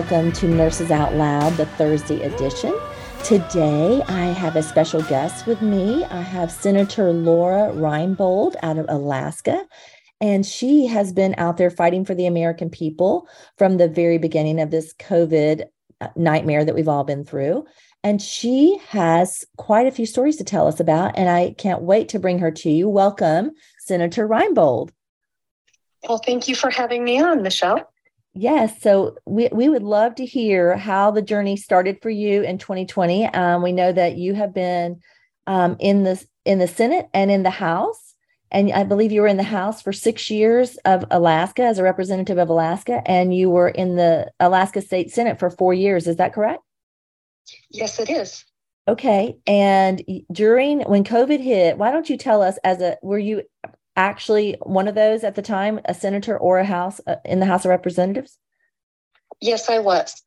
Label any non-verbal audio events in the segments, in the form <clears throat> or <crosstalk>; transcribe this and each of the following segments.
welcome to Nurses Out Loud, the Thursday edition. Today, I have a special guest with me. I have Senator Lora Reinbold out of Alaska. And she has been out there fighting for the American people from the very beginning of this COVID nightmare that we've all been through. And she has quite a few stories to tell us about. And I can't wait to bring her to you. Welcome, Senator Reinbold. Well, thank you for having me on, Michele. Yes. So we, we would love to hear how the journey started for you in 2020. Um, we know that you have been um, in the in the Senate and in the House, and I believe you were in the House for six years of Alaska as a representative of Alaska, and you were in the Alaska State Senate for four years. Is that correct? Yes, it is. Okay. And during when COVID hit, why don't you tell us as a were you actually one of those at the time, a senator or a House uh, in the House of Representatives? Yes, I was.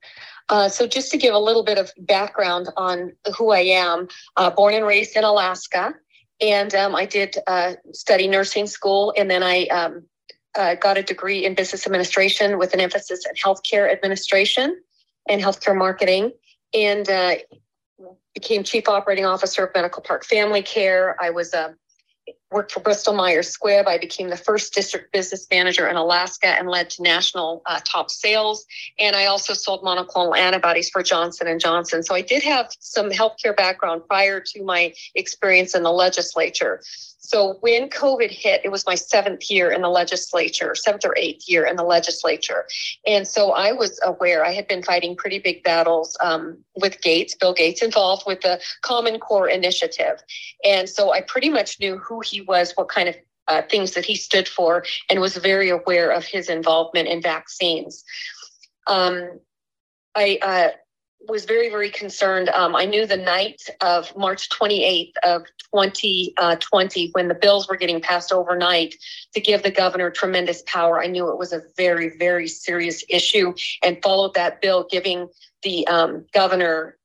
Uh, so, just to give a little bit of background on who I am, uh, born and raised in Alaska, and um, I did uh, study nursing school, and then I um, uh, got a degree in business administration with an emphasis in healthcare administration and healthcare marketing, and uh, became chief operating officer of Medical Park Family Care. I was a worked for Bristol Myers Squibb. I became the first district business manager in Alaska and led to national uh, top sales. And I also sold monoclonal antibodies for Johnson and Johnson. So I did have some healthcare background prior to my experience in the legislature. So when COVID hit, it was my seventh year in the legislature, seventh or eighth year in the legislature. And so I was aware I had been fighting pretty big battles um, with Gates, Bill Gates, involved with the Common Core Initiative. And so I pretty much knew who he was, what kind of uh, things that he stood for, and was very aware of his involvement in vaccines. Um, I uh, was very, very concerned. Um, I knew the night of March 28th of 2020, uh, when the bills were getting passed overnight to give the governor tremendous power, I knew it was a very, very serious issue and followed that bill giving the um, governor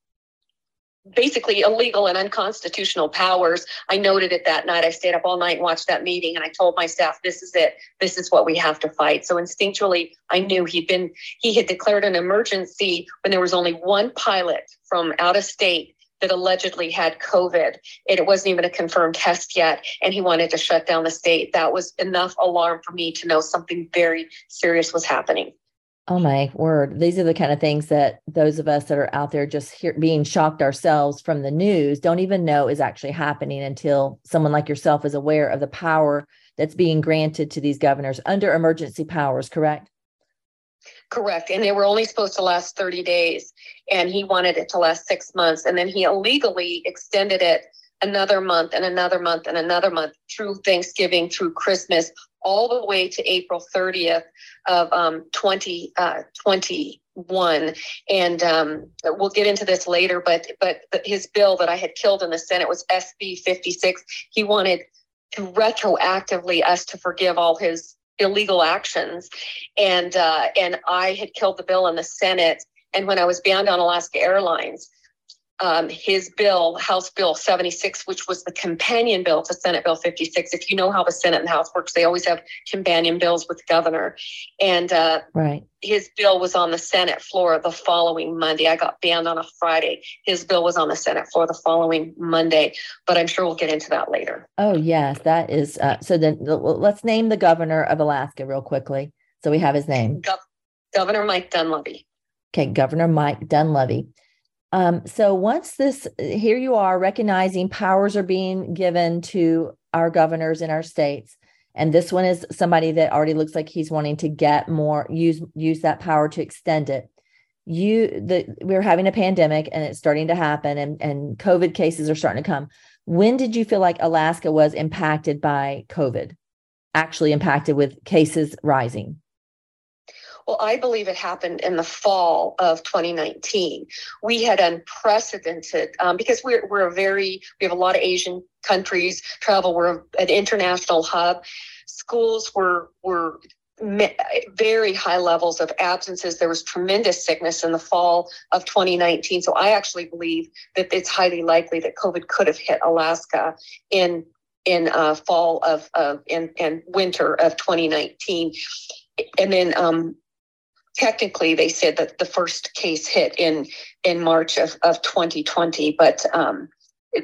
basically illegal and unconstitutional powers. I noted it that night. I stayed up all night and watched that meeting and I told my staff, this is it. This is what we have to fight. So instinctually, I knew he'd been, he had declared an emergency when there was only one pilot from out of state that allegedly had COVID. And it wasn't even a confirmed test yet, and he wanted to shut down the state. That was enough alarm for me to know something very serious was happening. Oh my word. These are the kind of things that those of us that are out there just hear, being shocked ourselves from the news don't even know is actually happening until someone like yourself is aware of the power that's being granted to these governors under emergency powers, correct? Correct. And they were only supposed to last 30 days, and he wanted it to last six months. And then he illegally extended it another month and another month and another month through Thanksgiving, through Christmas, all the way to April 30th of um, 2021. Uh, and um, we'll get into this later, but but his bill that I had killed in the Senate was SB 56. He wanted to retroactively us to forgive all his illegal actions, and uh, and I had killed the bill in the Senate. And when I was banned on Alaska Airlines, um, his bill, House Bill 76, which was the companion bill to Senate Bill 56. If you know how the Senate and House works, they always have companion bills with the governor. And uh, right. his bill was on the Senate floor the following Monday. I got banned on a Friday. His bill was on the Senate floor the following Monday, but I'm sure we'll get into that later. Oh, yes. That is. Uh, so then let's name the governor of Alaska real quickly. So we have his name Gov- Governor Mike Dunleavy. Okay, Governor Mike Dunleavy. Um, so once this, here you are recognizing powers are being given to our governors in our states. and this one is somebody that already looks like he's wanting to get more use use that power to extend it. You the we're having a pandemic and it's starting to happen and and covid cases are starting to come. When did you feel like alaska was impacted by covid? Actually impacted with cases rising well, I believe it happened in the fall of 2019. We had unprecedented um, because we're we're a very we have a lot of Asian countries travel. We're an international hub. Schools were were very high levels of absences. There was tremendous sickness in the fall of 2019. So I actually believe that it's highly likely that COVID could have hit Alaska in in uh, fall of uh, in, in winter of 2019. And then um, technically they said that the first case hit in in March of, of 2020, but um,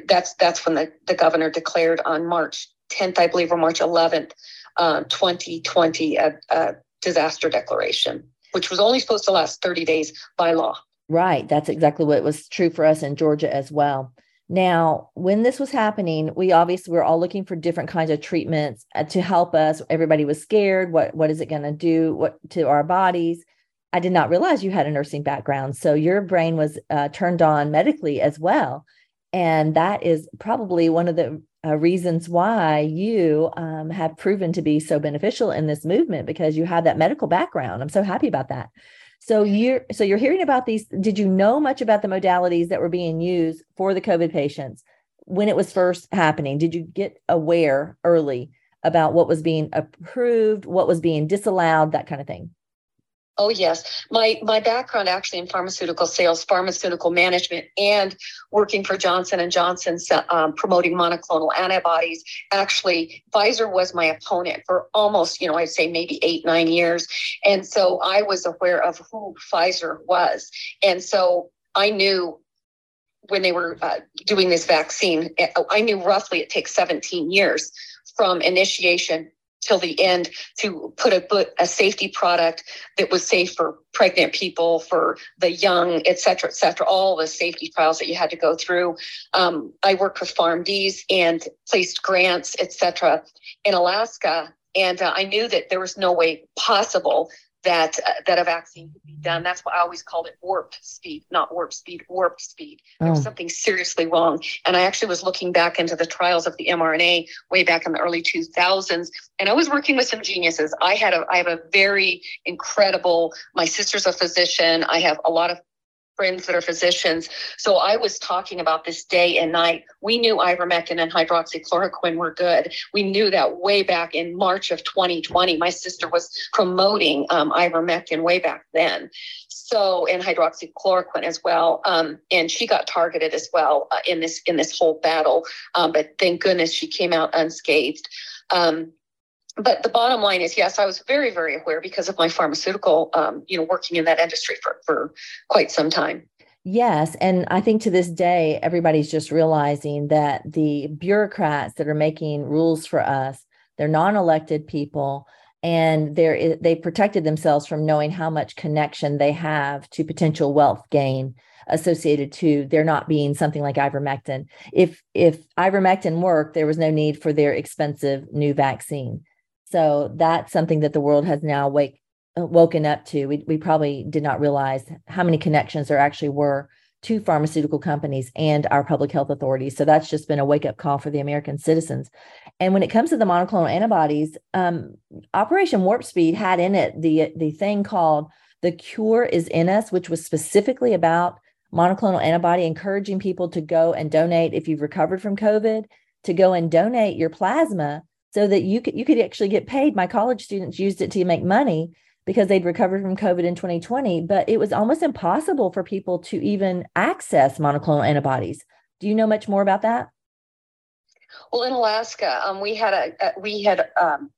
that's that's when the, the governor declared on March 10th, I believe, or March 11th, uh, 2020, a, a disaster declaration, which was only supposed to last 30 days by law. Right. That's exactly what was true for us in Georgia as well. Now, when this was happening, we obviously were all looking for different kinds of treatments uh, to help us. Everybody was scared. What what is it going to do? What to our bodies? I did not realize you had a nursing background. So your brain was uh, turned on medically as well. And that is probably one of the uh, reasons why you um, have proven to be so beneficial in this movement because you have that medical background. I'm so happy about that. So you're so you're hearing about these. Did you know much about the modalities that were being used for the COVID patients when it was first happening? Did you get aware early about what was being approved, what was being disallowed, that kind of thing? Oh yes, my my background actually in pharmaceutical sales, pharmaceutical management, and working for Johnson and Johnson um, promoting monoclonal antibodies. Actually, Pfizer was my opponent for almost, you know, I'd say maybe eight nine years, and so I was aware of who Pfizer was, and so I knew when they were uh, doing this vaccine, I knew roughly it takes 17 years from initiation till the end to put a, a safety product that was safe for pregnant people, for the young, et cetera, et cetera, all the safety trials that you had to go through. Um, I worked with PharmDs and placed grants, et cetera, in Alaska. And uh, I knew that there was no way possible that uh, that a vaccine could be done. That's why I always called it warp speed, not warp speed, warp speed. There was oh. something seriously wrong. And I actually was looking back into the trials of the mRNA way back in the early 2000s, and I was working with some geniuses. I had a I have a very incredible. My sister's a physician. I have a lot of friends that are physicians. So I was talking about this day and night. We knew ivermectin and hydroxychloroquine were good. We knew that way back in March of 2020. My sister was promoting um, ivermectin way back then. So and hydroxychloroquine as well. Um, and she got targeted as well uh, in this in this whole battle. Um, but thank goodness she came out unscathed. Um, but the bottom line is yes i was very very aware because of my pharmaceutical um, you know working in that industry for, for quite some time. Yes and i think to this day everybody's just realizing that the bureaucrats that are making rules for us they're non-elected people and they're they protected themselves from knowing how much connection they have to potential wealth gain associated to there not being something like ivermectin. If if ivermectin worked there was no need for their expensive new vaccine so that's something that the world has now wake, uh, woken up to. We, we probably did not realize how many connections there actually were to pharmaceutical companies and our public health authorities. So that's just been a wake up call for the American citizens. And when it comes to the monoclonal antibodies, um, Operation Warp Speed had in it the the thing called "The Cure Is in Us," which was specifically about monoclonal antibody, encouraging people to go and donate if you've recovered from COVID, to go and donate your plasma so that you could you could actually get paid. My college students used it to make money because they'd recovered from COVID in 2020, but it was almost impossible for people to even access monoclonal antibodies. Do you know much more about that? Well, in Alaska, um, we had a, we had um,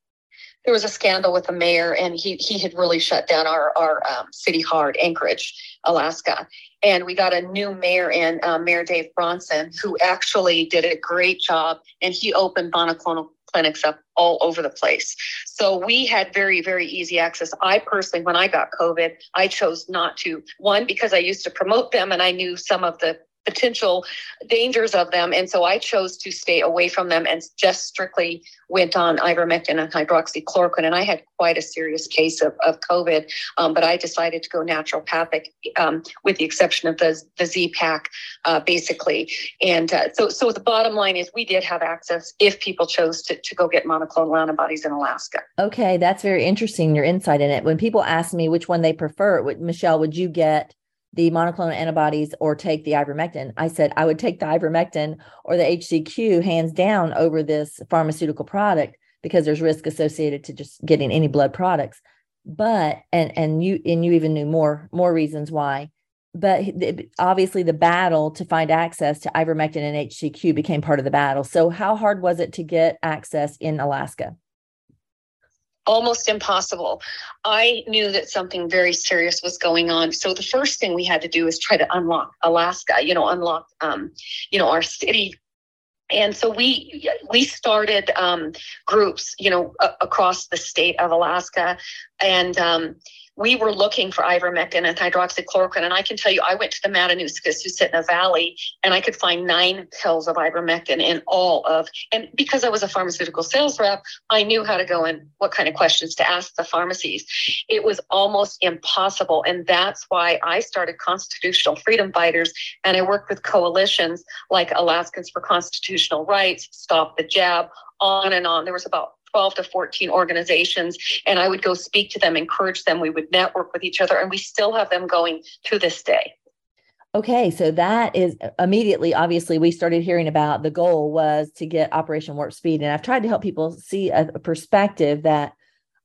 there was a scandal with the mayor, and he he had really shut down our our um, city hard, Anchorage, Alaska, and we got a new mayor in uh, Mayor Dave Bronson, who actually did a great job, and he opened monoclonal clinics up all over the place. So we had very, very easy access. I personally, when I got COVID, I chose not to. One, because I used to promote them and I knew some of the potential dangers of them. And so I chose to stay away from them and just strictly went on ivermectin and hydroxychloroquine. And I had quite a serious case of, of COVID, um, but I decided to go naturopathic um, with the exception of the, the Z-Pak, uh, basically. And uh, so, so the bottom line is we did have access if people chose to, to go get monoclonal antibodies in Alaska. Okay, that's very interesting, your insight in it. When people ask me which one they prefer, Michele, would you get the monoclonal antibodies or take the ivermectin. I said I would take the ivermectin or the HCQ hands down over this pharmaceutical product because there's risk associated to just getting any blood products. But and and you and you even knew more more reasons why. But obviously, the battle to find access to ivermectin and HCQ became part of the battle. So, how hard was it to get access in Alaska? Almost impossible. I knew that something very serious was going on. So the first thing we had to do is try to unlock Alaska, you know, unlock, um, you know, our city. And so we we started um, groups, you know, a- across the state of Alaska, and um, we were looking for ivermectin and hydroxychloroquine. And I can tell you, I went to the Matanuska, Susitna Valley, and I could find nine pills of ivermectin in all of, and because I was a pharmaceutical sales rep, I knew how to go and what kind of questions to ask the pharmacies. It was almost impossible. And that's why I started Constitutional Freedom Fighters and I worked with coalitions like Alaskans for Constitutional Rights, Stop the Jab, on and on. There was about 12 to 14 organizations and I would go speak to them, encourage them. We would network with each other and we still have them going to this day. Okay, so that is immediately, obviously, we started hearing about the goal was to get Operation Warp Speed. And I've tried to help people see a, perspective that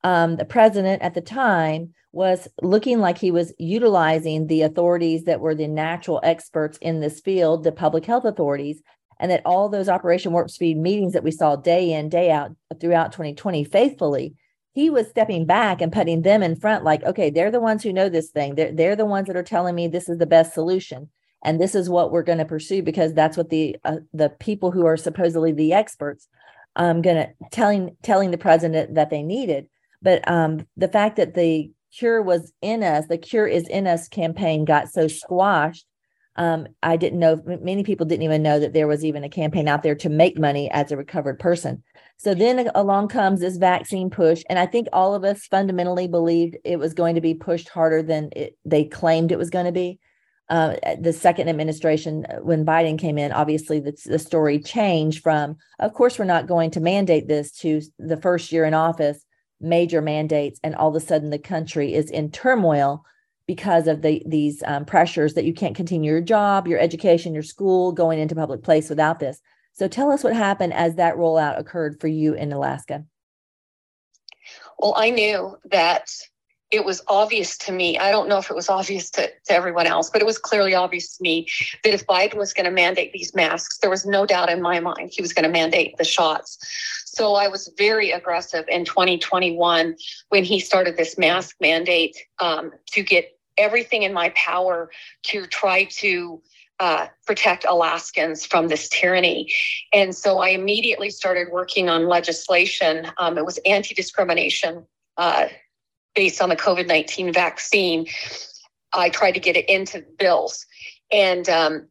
um, the president at the time was looking like he was utilizing the authorities that were the natural experts in this field, the public health authorities, and that all those Operation Warp Speed meetings that we saw day in, day out throughout 2020 faithfully, he was stepping back and putting them in front, like, okay, they're the ones who know this thing. They're, they're the ones that are telling me this is the best solution. And this is what we're going to pursue because that's what the uh, the people who are supposedly the experts um going to telling telling the president that they needed. But um, the fact that the cure was in us, the cure is in us campaign got so squashed um, I didn't know, many people didn't even know that there was even a campaign out there to make money as a recovered person. So then along comes this vaccine push. And I think all of us fundamentally believed it was going to be pushed harder than it, they claimed it was going to be. Uh, the second administration, uh, when Biden came in, obviously the, the story changed from, of course, we're not going to mandate this to the first year in office, major mandates. And all of a sudden the country is in turmoil because of the these um, pressures that you can't continue your job, your education, your school, going into public place without this. So tell us what happened as that rollout occurred for you in Alaska. Well, I knew that it was obvious to me. I don't know if it was obvious to, to everyone else, but it was clearly obvious to me that if Biden was going to mandate these masks, there was no doubt in my mind he was going to mandate the shots. So I was very aggressive in 2021 when he started this mask mandate um, to get everything in my power to try to uh, protect Alaskans from this tyranny. And so I immediately started working on legislation. Um, it was anti discrimination uh, based on the COVID 19 vaccine. I tried to get it into bills. And um,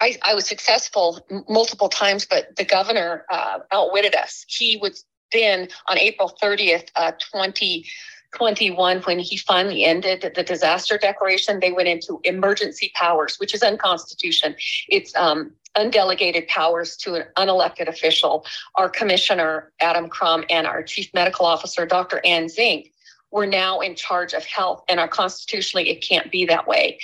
I, I, was successful multiple times, but the governor uh, outwitted us. He would then, on April 30th, uh, 20 21, when he finally ended the disaster declaration, they went into emergency powers, which is unconstitutional. It's um, undelegated powers to an unelected official. Our commissioner, Adam Crum, and our chief medical officer, Dr. Anne Zink, were now in charge of health, and our constitutionally, it can't be that way.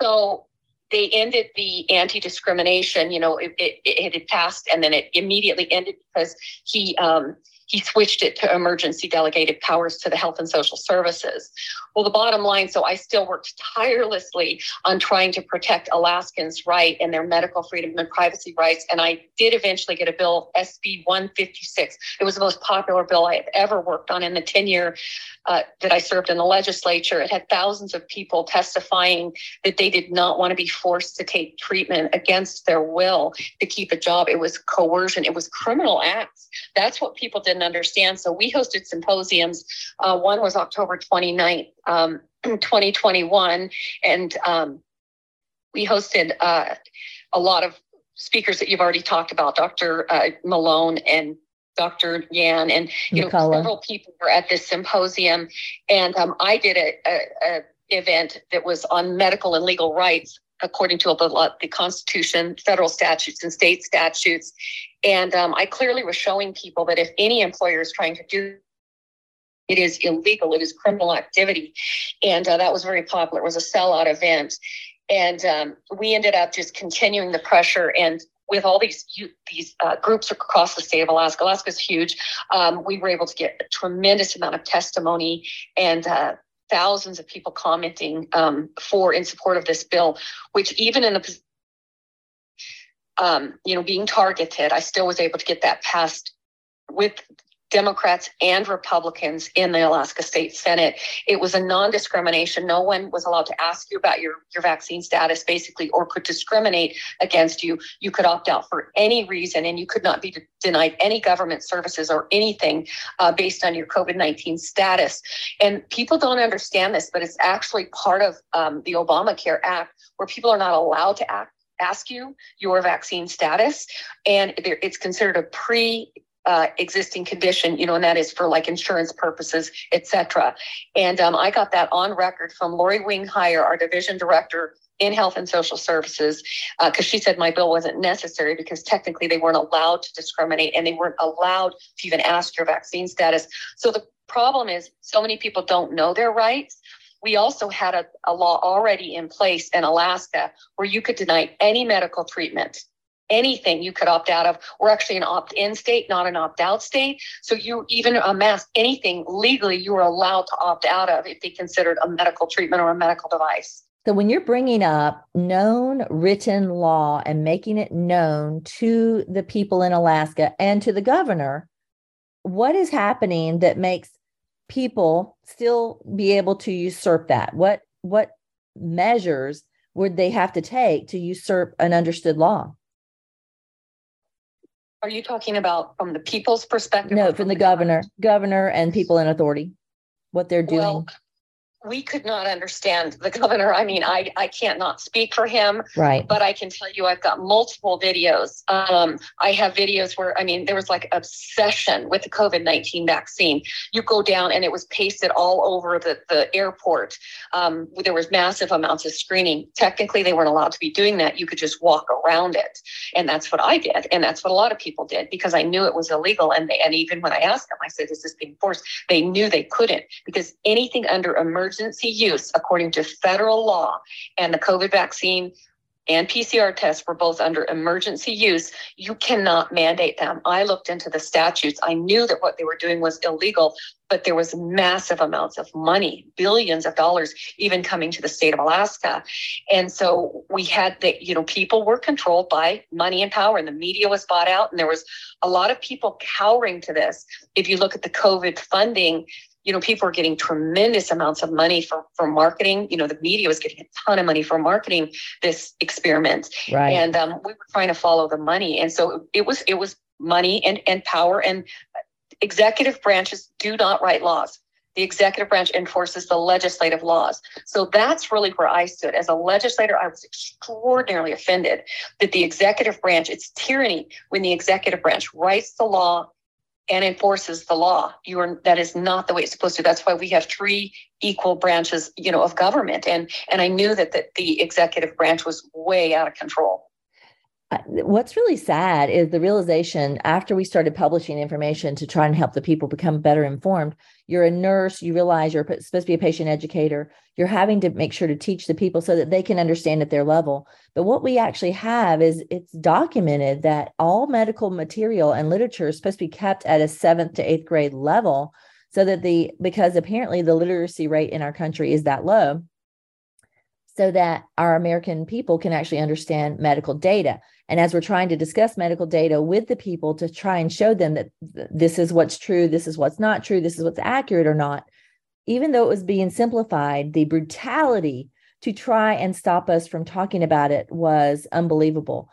So they ended the anti-discrimination. You know, it, it, it, had passed, and then it immediately ended because he um, he switched it to emergency delegated powers to the health and social services. Well, the bottom line so I still worked tirelessly on trying to protect Alaskans' right and their medical freedom and privacy rights. And I did eventually get a bill, SB 156. It was the most popular bill I have ever worked on in the 10 year uh, that I served in the legislature. It had thousands of people testifying that they did not want to be forced to take treatment against their will to keep a job. It was coercion, it was criminal acts. That's what people didn't understand. So we hosted symposiums. Uh, one was October 29th, um, <clears throat> 2021. And um, we hosted uh, a lot of speakers that you've already talked about, Dr. Uh, Malone and Dr. Yan, and you know several people were at this symposium, and um, I did a, a, a, event that was on medical and legal rights according to the, the Constitution, federal statutes, and state statutes, and um, I clearly was showing people that if any employer is trying to do it is illegal. It is criminal activity, and uh, that was very popular. It was a sellout event, and um, we ended up just continuing the pressure and with all these these uh, groups across the state of Alaska, Alaska is huge. Um, we were able to get a tremendous amount of testimony and uh, thousands of people commenting um, for in support of this bill. Which even in the um, you know being targeted, I still was able to get that passed with Democrats and Republicans in the Alaska State Senate. It was a non discrimination. No one was allowed to ask you about your, your vaccine status, basically, or could discriminate against you. You could opt out for any reason, and you could not be denied any government services or anything uh, based on your COVID 19 status. And people don't understand this, but it's actually part of um, the Obamacare Act where people are not allowed to act ask you your vaccine status and it's considered a pre uh, existing condition, you know, and that is for like insurance purposes, etc. And um, I got that on record from Lori Wing-Heier, our division director in Health and Social Services, because uh, she said my bill wasn't necessary because technically they weren't allowed to discriminate and they weren't allowed to even ask your vaccine status. So the problem is so many people don't know their rights. We also had a, a law already in place in Alaska where you could deny any medical treatment anything you could opt out of. We're actually an opt in state, not an opt out state. So you even a mask, anything legally you are allowed to opt out of if they considered a medical treatment or a medical device. So when you're bringing up known written law and making it known to the people in Alaska and to the governor, what is happening that makes people still be able to usurp that? What what measures would they have to take to usurp an understood law? Are you talking about from the people's perspective? No, from the governor, governor and people in authority, what they're doing. Well, we could not understand the governor. I mean, I, I can't not speak for him. Right. But I can tell you, I've got multiple videos. Um, I have videos where, I mean, there was like obsession with the COVID 19 vaccine. You go down and it was pasted all over the, the airport. Um, there was massive amounts of screening. Technically, they weren't allowed to be doing that. You could just walk around it. And that's what I did. And that's what a lot of people did because I knew it was illegal. And, they, and even when I asked them, I said, is this being forced? They knew they couldn't because anything under emergency emergency use according to federal law, and the COVID vaccine and PCR tests were both under emergency use, you cannot mandate them. I looked into the statutes. I knew that what they were doing was illegal, but there was massive amounts of money, billions of dollars, even coming to the state of Alaska. And so we had that, you know, people were controlled by money and power, and the media was bought out. And there was a lot of people cowering to this. If you look at the COVID funding, you know, people are getting tremendous amounts of money for, for marketing. You know, the media was getting a ton of money for marketing this experiment. Right. And um, we were trying to follow the money. And so it was, it was money and, and power and executive branches do not write laws. The executive branch enforces the legislative laws. So that's really where I stood. As a legislator, I was extraordinarily offended that the executive branch, it's tyranny when the executive branch writes the law and enforces the law. You are that is not the way it's supposed to. That's why we have three equal branches, you know, of government. And and I knew that that the executive branch was way out of control what's really sad is the realization after we started publishing information to try and help the people become better informed you're a nurse you realize you're supposed to be a patient educator you're having to make sure to teach the people so that they can understand at their level but what we actually have is it's documented that all medical material and literature is supposed to be kept at a seventh to eighth grade level so that the because apparently the literacy rate in our country is that low so that our American people can actually understand medical data. And as we're trying to discuss medical data with the people to try and show them that this is what's true, this is what's not true, this is what's accurate or not, even though it was being simplified, the brutality to try and stop us from talking about it was unbelievable.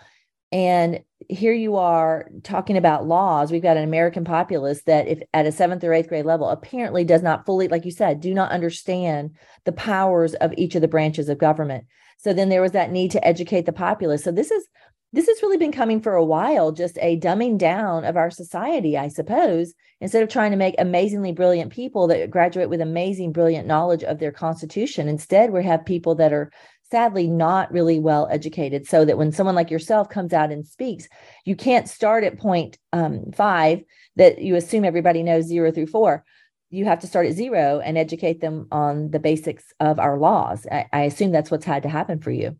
And here you are talking about laws. We've got an American populace that, if at a seventh or eighth grade level, apparently does not fully, like you said, do not understand the powers of each of the branches of government. So then there was that need to educate the populace. So this is this has really been coming for a while, just a dumbing down of our society, I suppose. Instead of trying to make amazingly brilliant people that graduate with amazing, brilliant knowledge of their constitution, instead we have people that are sadly not really well educated. So that when someone like yourself comes out and speaks, you can't start at point um, five that you assume everybody knows zero through four you have to start at zero and educate them on the basics of our laws. I, I assume that's what's had to happen for you.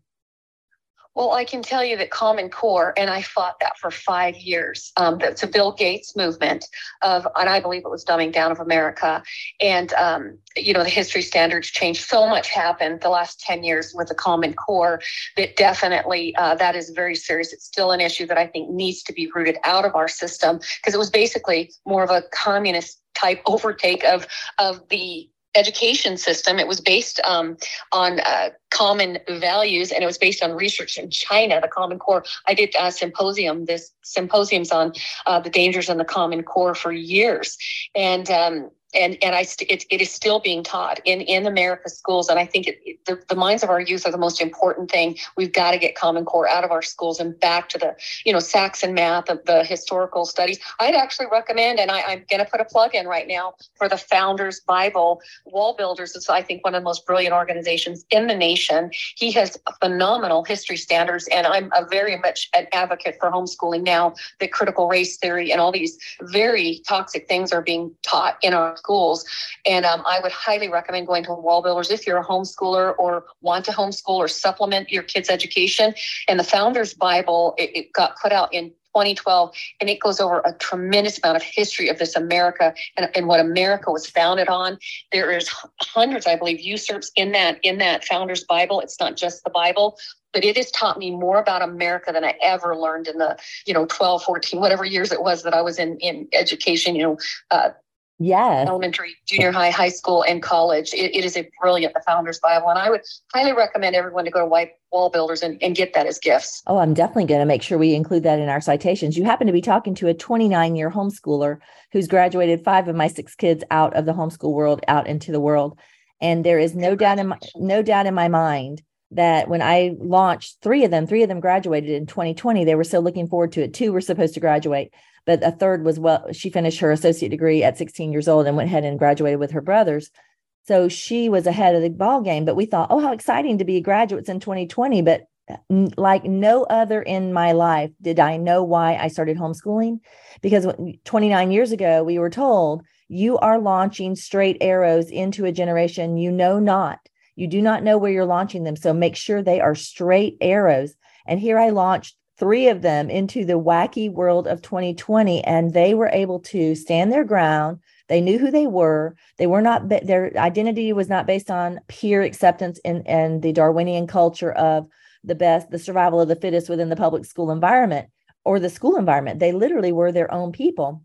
Well, I can tell you that Common Core, and I fought that for five years. Um, that's a Bill Gates movement of, and I believe it was dumbing down of America. And, um, you know, the history standards changed. So much happened the last 10 years with the Common Core that definitely uh, that is very serious. It's still an issue that I think needs to be rooted out of our system because it was basically more of a communist type <laughs> overtake of of the education system. It was based um, on uh, common values, and it was based on research in China, the Common Core. I did a symposium, this symposiums on uh, the dangers in the Common Core for years, and um, and and I st- it, it is still being taught in in America schools, and I think it, it, the, the minds of our youth are the most important thing. We've got to get Common Core out of our schools and back to the you know Saxon math, the, the historical studies. I'd actually recommend, and I, I'm going to put a plug in right now for the Founders Bible. WallBuilders is I think one of the most brilliant organizations in the nation. He has phenomenal history standards, and I'm a very much an advocate for homeschooling now. That critical race theory and all these very toxic things are being taught in our schools. And um, I would highly recommend going to WallBuilders if you're a homeschooler or want to homeschool or supplement your kids' education. And the Founders Bible, it, it got put out in 2012, and it goes over a tremendous amount of history of this America and, and what America was founded on. There is hundreds, I believe, usurps in that in that Founders Bible. It's not just the Bible, but it has taught me more about America than I ever learned in the, you know, 12, 14, whatever years it was that I was in in education. You know, uh, Yes. Elementary, junior high, high school, and college. It, it is a brilliant, the Founders Bible. And I would highly recommend everyone to go to White WallBuilders and, and get that as gifts. Oh, I'm definitely going to make sure we include that in our citations. You happen to be talking to a 29 year homeschooler who's graduated five of my six kids out of the homeschool world out into the world. And there is no doubt in my, no doubt in my mind that when I launched three of them, three of them graduated in 2020. They were so looking forward to it. Two were supposed to graduate but a third was well she finished her associate degree at 16 years old and went ahead and graduated with her brothers. So she was ahead of the ball game but we thought oh how exciting to be graduates in 2020 but like no other in my life did i know why i started homeschooling because 29 years ago we were told you are launching straight arrows into a generation you know not. You do not know where you're launching them so make sure they are straight arrows. And here i launched three of them into the wacky world of 2020 and they were able to stand their ground. They knew who they were. They were not their identity was not based on peer acceptance and and the darwinian culture of the best the survival of the fittest within the public school environment or the school environment. They literally were their own people.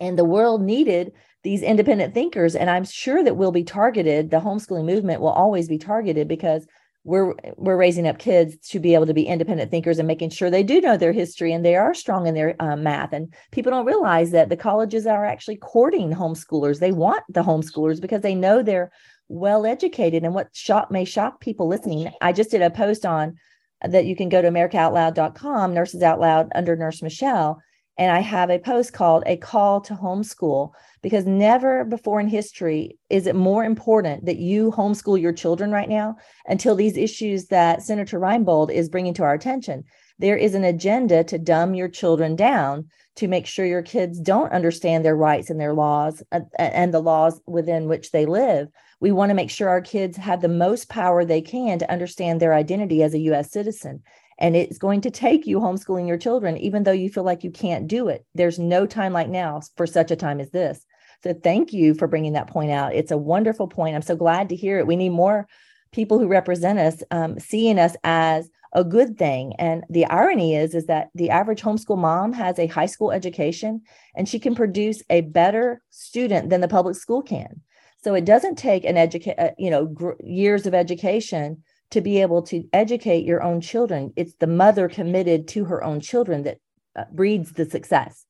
And the world needed these independent thinkers and i'm sure that will be targeted. The homeschooling movement will always be targeted because we're we're raising up kids to be able to be independent thinkers and making sure they do know their history and they are strong in their um, math. And people don't realize that the colleges are actually courting homeschoolers. They want the homeschoolers because they know they're well educated and what shock may shock people listening i just did a post on that you can go to americaoutloud.com nurses out loud under nurse michele. And I have a post called A Call to Homeschool because never before in history is it more important that you homeschool your children right now until these issues that Senator Reinbold is bringing to our attention. There is an agenda to dumb your children down to make sure your kids don't understand their rights and their laws uh, and the laws within which they live. We want to make sure our kids have the most power they can to understand their identity as a US citizen. And it's going to take you homeschooling your children, even though you feel like you can't do it. There's no time like now for such a time as this. So thank you for bringing that point out. It's a wonderful point. I'm so glad to hear it. We need more people who represent us um, seeing us as a good thing. And the irony is, is that the average homeschool mom has a high school education and she can produce a better student than the public school can. So it doesn't take an educate, uh, you know, gr- years of education to be able to educate your own children. It's the mother committed to her own children that uh, breeds the success.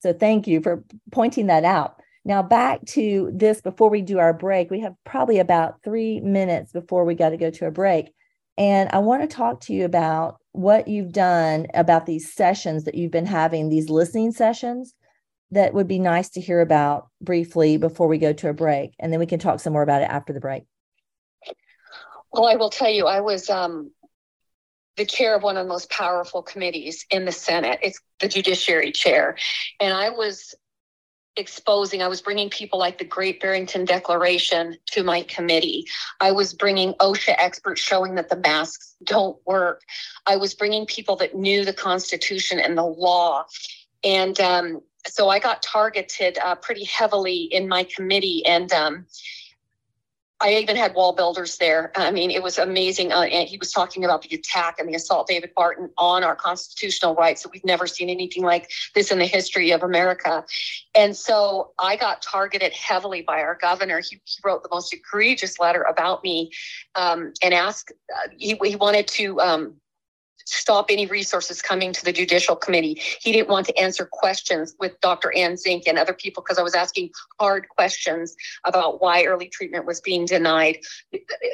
So thank you for pointing that out. Now, back to this before we do our break, we have probably about three minutes before we got to go to a break. And I want to talk to you about what you've done about these sessions that you've been having, these listening sessions that would be nice to hear about briefly before we go to a break. And then we can talk some more about it after the break. Well, I will tell you, I was um, the chair of one of the most powerful committees in the Senate. It's the Judiciary Chair. And I was exposing, I was bringing people like the Great Barrington Declaration to my committee. I was bringing OSHA experts showing that the masks don't work. I was bringing people that knew the Constitution and the law. And um, so I got targeted uh, pretty heavily in my committee. And um, I even had WallBuilders there. I mean, it was amazing. Uh, and he was talking about the attack and the assault, David Barton, on our constitutional rights. So we've never seen anything like this in the history of America. And so I got targeted heavily by our governor. He, he wrote the most egregious letter about me um, and asked, uh, he, he wanted to. Um, stop any resources coming to the judicial committee. He didn't want to answer questions with Dr. Anne Zink and other people because I was asking hard questions about why early treatment was being denied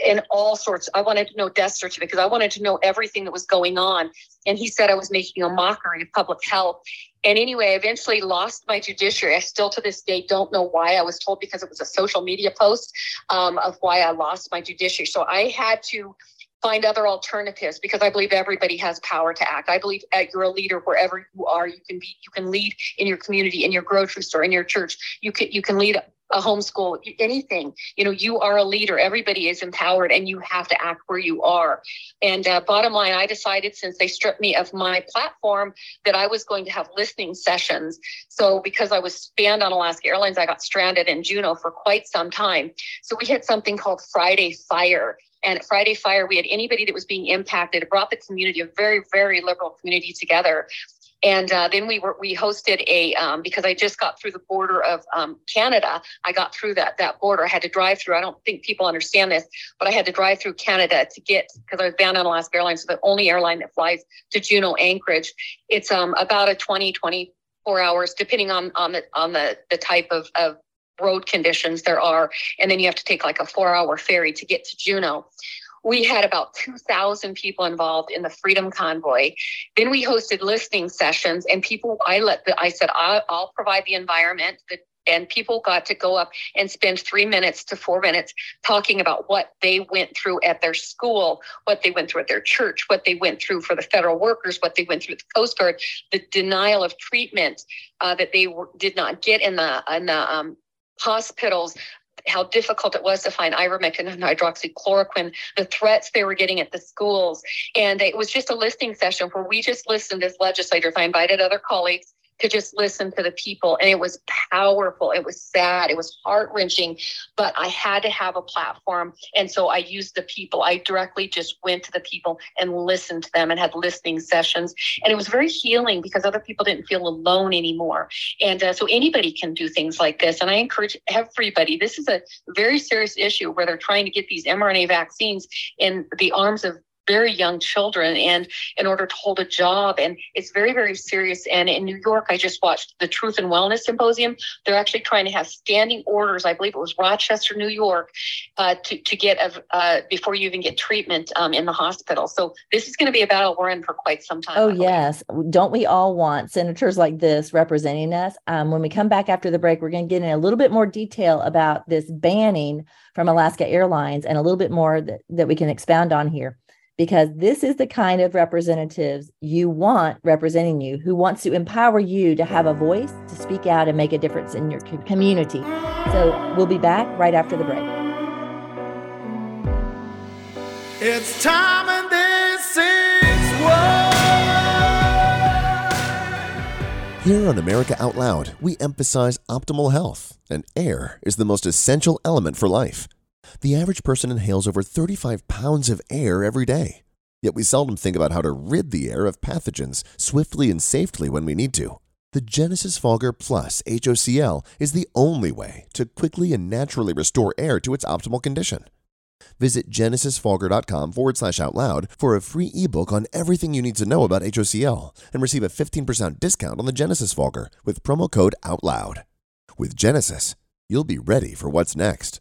and all sorts. I wanted to know death certificate because I wanted to know everything that was going on. And he said I was making a mockery of public health. And anyway, I eventually lost my judiciary. I still to this day don't know why. I was told because it was a social media post um, of why I lost my judiciary. So I had to find other alternatives because I believe everybody has power to act. I believe you're a leader wherever you are. You can be, you can lead in your community, in your grocery store, in your church. You can, you can lead a homeschool, anything. You know, you are a leader. Everybody is empowered, and you have to act where you are. And uh, bottom line, I decided since they stripped me of my platform that I was going to have listening sessions. So because I was banned on Alaska Airlines, I got stranded in Juneau for quite some time. So we had something called Friday Fire. And at Friday Fire, we had anybody that was being impacted. It brought the community, a very, very liberal community together. And uh, then we were we hosted a um, because I just got through the border of um, Canada. I got through that that border. I had to drive through. I don't think people understand this, but I had to drive through Canada to get because I was bound on Alaska Airlines, so the only airline that flies to Juneau Anchorage. It's um, about a 20, 24 hours, depending on on the on the the type of of road conditions there are. And then you have to take like a four hour ferry to get to Juneau. We had about 2,000 people involved in the Freedom Convoy. Then we hosted listening sessions, and people, I let the, I said, I'll, I'll provide the environment, the and people got to go up and spend three minutes to four minutes talking about what they went through at their school, what they went through at their church, what they went through for the federal workers, what they went through the Coast Guard, the denial of treatment uh, that they were, did not get in the in the um, hospitals how difficult it was to find ivermectin and hydroxychloroquine, the threats they were getting at the schools. And it was just a listening session where we just listened as legislators. I invited other colleagues to just listen to the people. And it was powerful. It was sad. It was heart wrenching, but I had to have a platform. And so I used the people. I directly just went to the people and listened to them and had listening sessions. And it was very healing because other people didn't feel alone anymore. And uh, so anybody can do things like this. And I encourage everybody. This is a very serious issue where they're trying to get these mRNA vaccines in the arms of very young children and in order to hold a job. And it's very very serious. And in new york i just watched the truth and wellness symposium. They're actually trying to have standing orders. I believe it was rochester new york uh, to, to get a, uh, before you even get treatment um, in the hospital. So this is going to be a battle we're in for quite some time oh yes. Don't we all want senators like this representing us? Um, when we come back after the break we're going to get in a little bit more detail about this banning from alaska airlines and a little bit more that, that we can expound on here because this is the kind of representatives you want representing you who wants to empower you to have a voice to speak out and make a difference in your community so we'll be back right after the break it's time and this is Here on America Out Loud, we emphasize optimal health, and air is the most essential element for life. The average person inhales over 35 pounds of air every day. Yet we seldom think about how to rid the air of pathogens swiftly and safely when we need to. The Genesis Fogger Plus HOCl is the only way to quickly and naturally restore air to its optimal condition. Visit genesisfogger.com forward slash out loud for a free ebook on everything you need to know about HOCl and receive a 15% discount on the Genesis Fogger with promo code OUTLOUD. With Genesis, you'll be ready for what's next.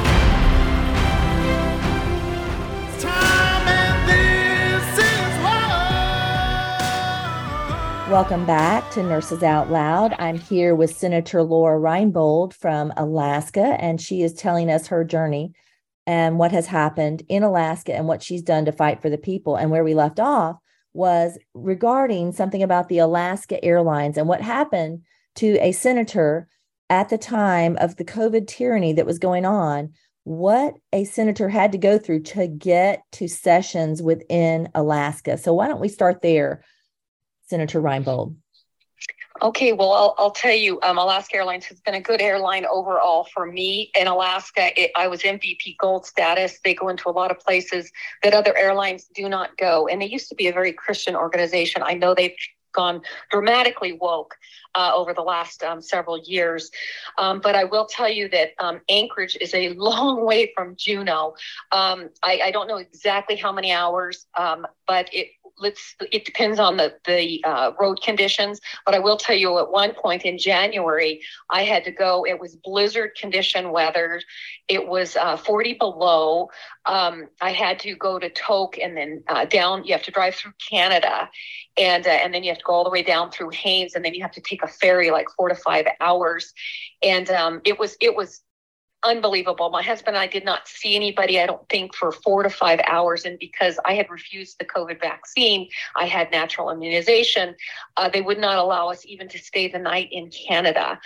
Welcome back to Nurses Out Loud. I'm here with Senator Lora Reinbold from Alaska, and she is telling us her journey and what has happened in Alaska and what she's done to fight for the people. And where we left off was regarding something about the Alaska Airlines and what happened to a senator at the time of the COVID tyranny that was going on. What a senator had to go through to get to sessions within Alaska. So, why don't we start there? Senator Reinbold? Okay, well, I'll, I'll tell you, um, Alaska Airlines has been a good airline overall for me. In Alaska, it, I was MVP gold status. They go into a lot of places that other airlines do not go. And they used to be a very Christian organization. I know they've gone dramatically woke uh, over the last um, several years. Um, but I will tell you that um, Anchorage is a <laughs> long way from Juneau. Um, I, I, don't know exactly how many hours, um, but it let's it depends on the the uh, road conditions but i will tell you at one point in january i had to go it was blizzard condition weather it was uh, 40 below um, i had to go to tok and then uh, down you have to drive through canada and uh, and then you have to go all the way down through haines and then you have to take a ferry like four to five hours and um, it was it was unbelievable. My husband and I did not see anybody, I don't think, for four to five hours. And because I had refused the COVID vaccine, I had natural immunization. Uh, they would not allow us even to stay the night in Canada.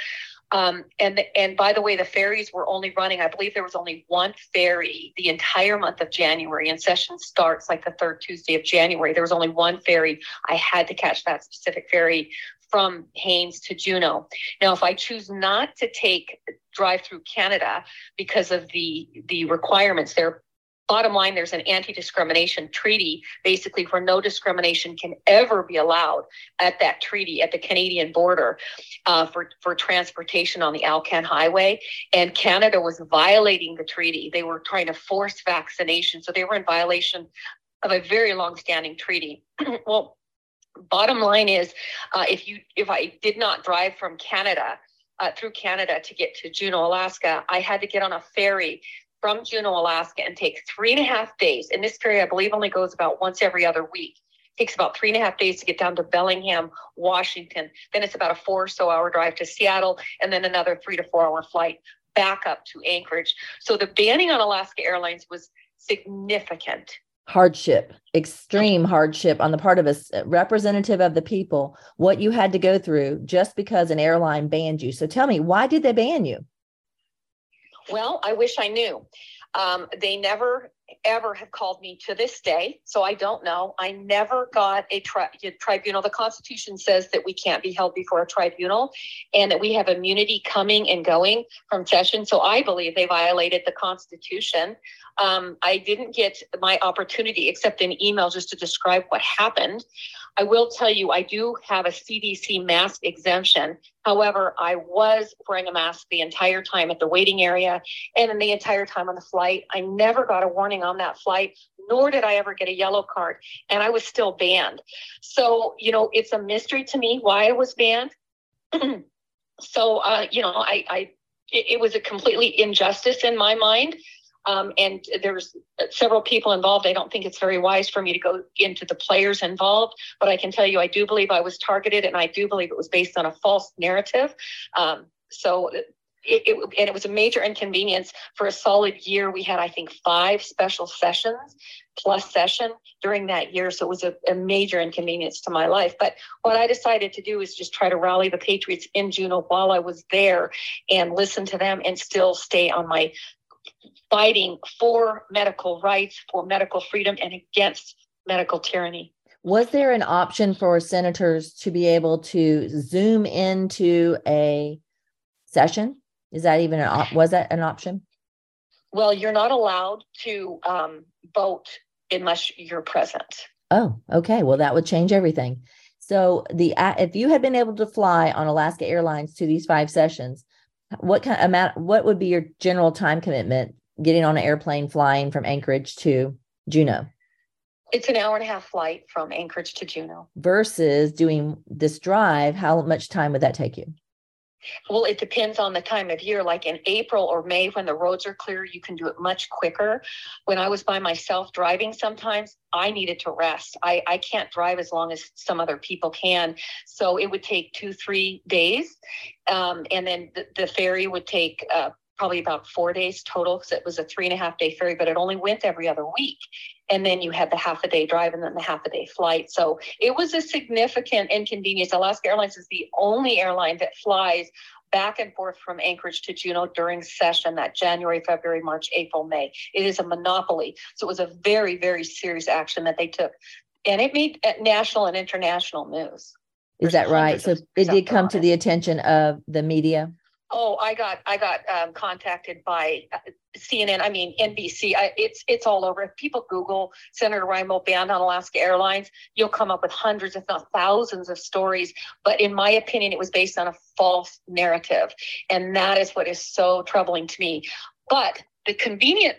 Um, and and by the way, the ferries were only running. I believe there was only one ferry the entire month of January, and session starts like the third Tuesday of January. There was only one ferry. I had to catch that specific ferry from Haines to Juneau. Now, if I choose not to take drive through Canada because of the the requirements there. Bottom line, there's an anti-discrimination treaty, basically, where no discrimination can ever be allowed at that treaty at the Canadian border uh, for for transportation on the Alcan Highway. And Canada was violating the treaty. They were trying to force vaccination, so they were in violation of a very long-standing treaty. <clears throat> well, bottom line is, uh, if you if I did not drive from Canada uh, through Canada to get to Juneau, Alaska, I had to get on a ferry from Juneau, Alaska, and take three and a half days. And this ferry, I believe, only goes about once every other week. Takes about three and a half days to get down to Bellingham, Washington. Then it's about a four or so hour drive to Seattle, and then another three to four hour flight back up to Anchorage. So the banning on Alaska Airlines was significant hardship, extreme hardship on the part of a representative of the people, what you had to go through just because an airline banned you. So tell me, why did they ban you? Well, I wish I knew. Um, they never ever have called me to this day, so I don't know. I never got a, tri- a tribunal. The Constitution says that we can't be held before a tribunal and that we have immunity coming and going from session. So I believe they violated the Constitution. Um, I didn't get my opportunity except in email just to describe what happened. I will tell you, I do have a CDC mask exemption. However, I was wearing a mask the entire time at the waiting area and in the entire time on the flight. I never got a warning on that flight, nor did I ever get a yellow card, and I was still banned. So, you know, it's a mystery to me why I was banned. <clears throat> so, uh, you know, I, I it was a completely injustice in my mind. Um, and there's several people involved. I don't think it's very wise for me to go into the players involved, but I can tell you, I do believe I was targeted, and I do believe it was based on a false narrative. Um, so it, it, and it was a major inconvenience for a solid year. We had, I think, five special sessions plus session during that year. So it was a, a, major inconvenience to my life. But what I decided to do is just try to rally the Patriots in Juneau while I was there and listen to them and still stay on my fighting for medical rights, for medical freedom, and against medical tyranny. Was there an option for senators to be able to zoom into a session? Is that even an op- was that an option? Well, you're not allowed to um, vote unless you're present. Oh, okay. Well, that would change everything. So the if you had been able to fly on Alaska Airlines to these five sessions, what kind of amount? What would be your general time commitment getting on an airplane flying from Anchorage to Juneau? It's an hour and a half flight from Anchorage to Juneau. Versus doing this drive, how much time would that take you? Well, it depends on the time of year. Like in April or May, when the roads are clear, you can do it much quicker. When I was by myself driving, sometimes I needed to rest. I, I can't drive as long as some other people can. So it would take two, three days. Um, and then the, the ferry would take uh, probably about four days total because it was a three and a half day ferry, but it only went every other week. And then you had the half a day drive and then the half a day flight. So it was a significant inconvenience. Alaska Airlines is the only airline that flies back and forth from Anchorage to Juneau during session that January, February, March, April, May. It is a monopoly. So it was a very, very serious action that they took. And it made national and international news. Is that right? So it did come to the attention of the media? Oh, I got I got um, contacted by uh, CNN. I mean NBC. I, it's it's all over. If people Google Senator Reinbold banned on Alaska Airlines, you'll come up with hundreds, if not thousands, of stories. But in my opinion, it was based on a false narrative, and that is what is so troubling to me. But the convenient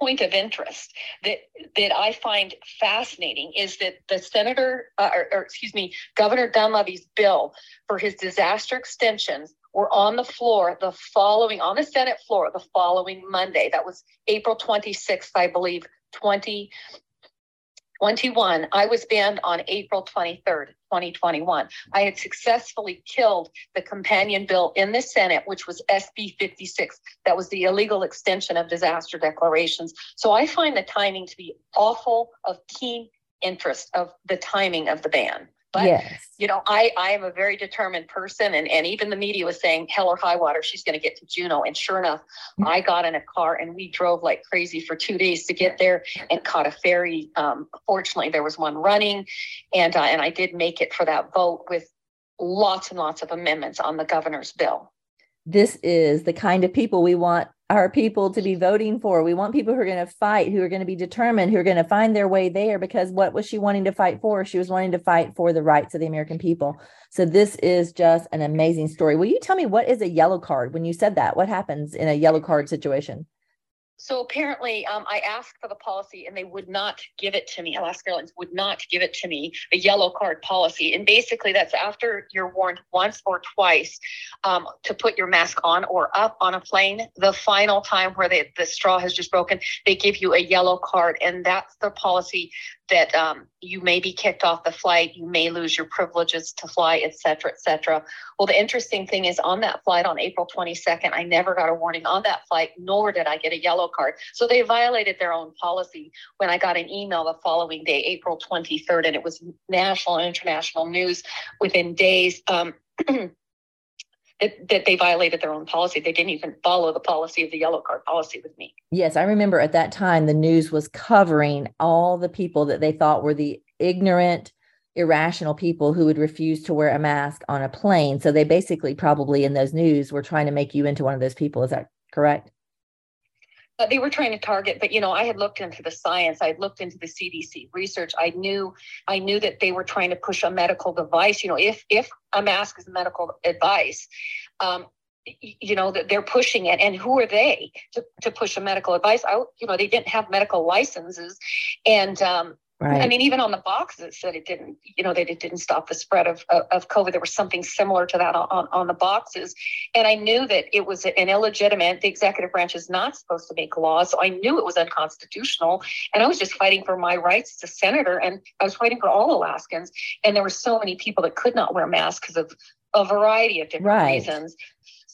point of interest that that I find fascinating is that the senator, uh, or, or, excuse me, Governor Dunleavy's bill for his disaster extensions were on the floor the following, on the Senate floor the following Monday. That was April 26th, I believe, 2021. I was banned on April 23rd, 2021. I had successfully killed the companion bill in the Senate, which was SB 56. That was the illegal extension of disaster declarations. So I find the timing to be awful of keen interest of the timing of the ban. But yes. you know, I I am a very determined person, and and even the media was saying hell or high water, she's going to get to Juneau. And sure enough, mm-hmm. I got in a car and we drove like crazy for two days to get there and caught a ferry. Um, fortunately, there was one running, and uh, and I did make it for that vote with lots and lots of amendments on the governor's bill. This is the kind of people we want our people to be voting for. We want people who are going to fight, who are going to be determined, who are going to find their way there. Because what was she wanting to fight for? She was wanting to fight for the rights of the American people. So this is just an amazing story. Will you tell me what is a yellow card? When you said that, what happens in a yellow card situation? So apparently, um, I asked for the policy and they would not give it to me. Alaska Airlines would not give it to me, a yellow card policy. And basically, that's after you're warned once or twice um, to put your mask on or up on a plane. The final time where they, the straw has just broken, they give you a yellow card. And that's the policy that um, you may be kicked off the flight, you may lose your privileges to fly, et cetera, et cetera. Well, the interesting thing is on that flight on April 22nd, I never got a warning on that flight, nor did I get a yellow card. So they violated their own policy when I got an email the following day, April 23rd, and it was national and international news within days. Um, <clears throat> that, that they violated their own policy. They didn't even follow the policy of the yellow card policy with me. Yes, I remember at that time the news was covering all the people that they thought were the ignorant, irrational people who would refuse to wear a mask on a plane. So they basically probably in those news were trying to make you into one of those people. Is that correct? They were trying to target but you know i had looked into the science i had looked into the cdc research. I knew i knew that they were trying to push a medical device. You know if if a mask is medical advice um, you know that they're pushing it. And who are they to, to push a medical advice? I you know they didn't have medical licenses. And um Right. I mean, even on the box, it said it didn't, you know, that it didn't stop the spread of, of COVID. There was something similar to that on, on the boxes. And I knew that it was an illegitimate, the executive branch is not supposed to make laws. So I knew it was unconstitutional. And I was just fighting for my rights as a senator. And I was fighting for all Alaskans. And there were so many people that could not wear masks because of a variety of different right. reasons.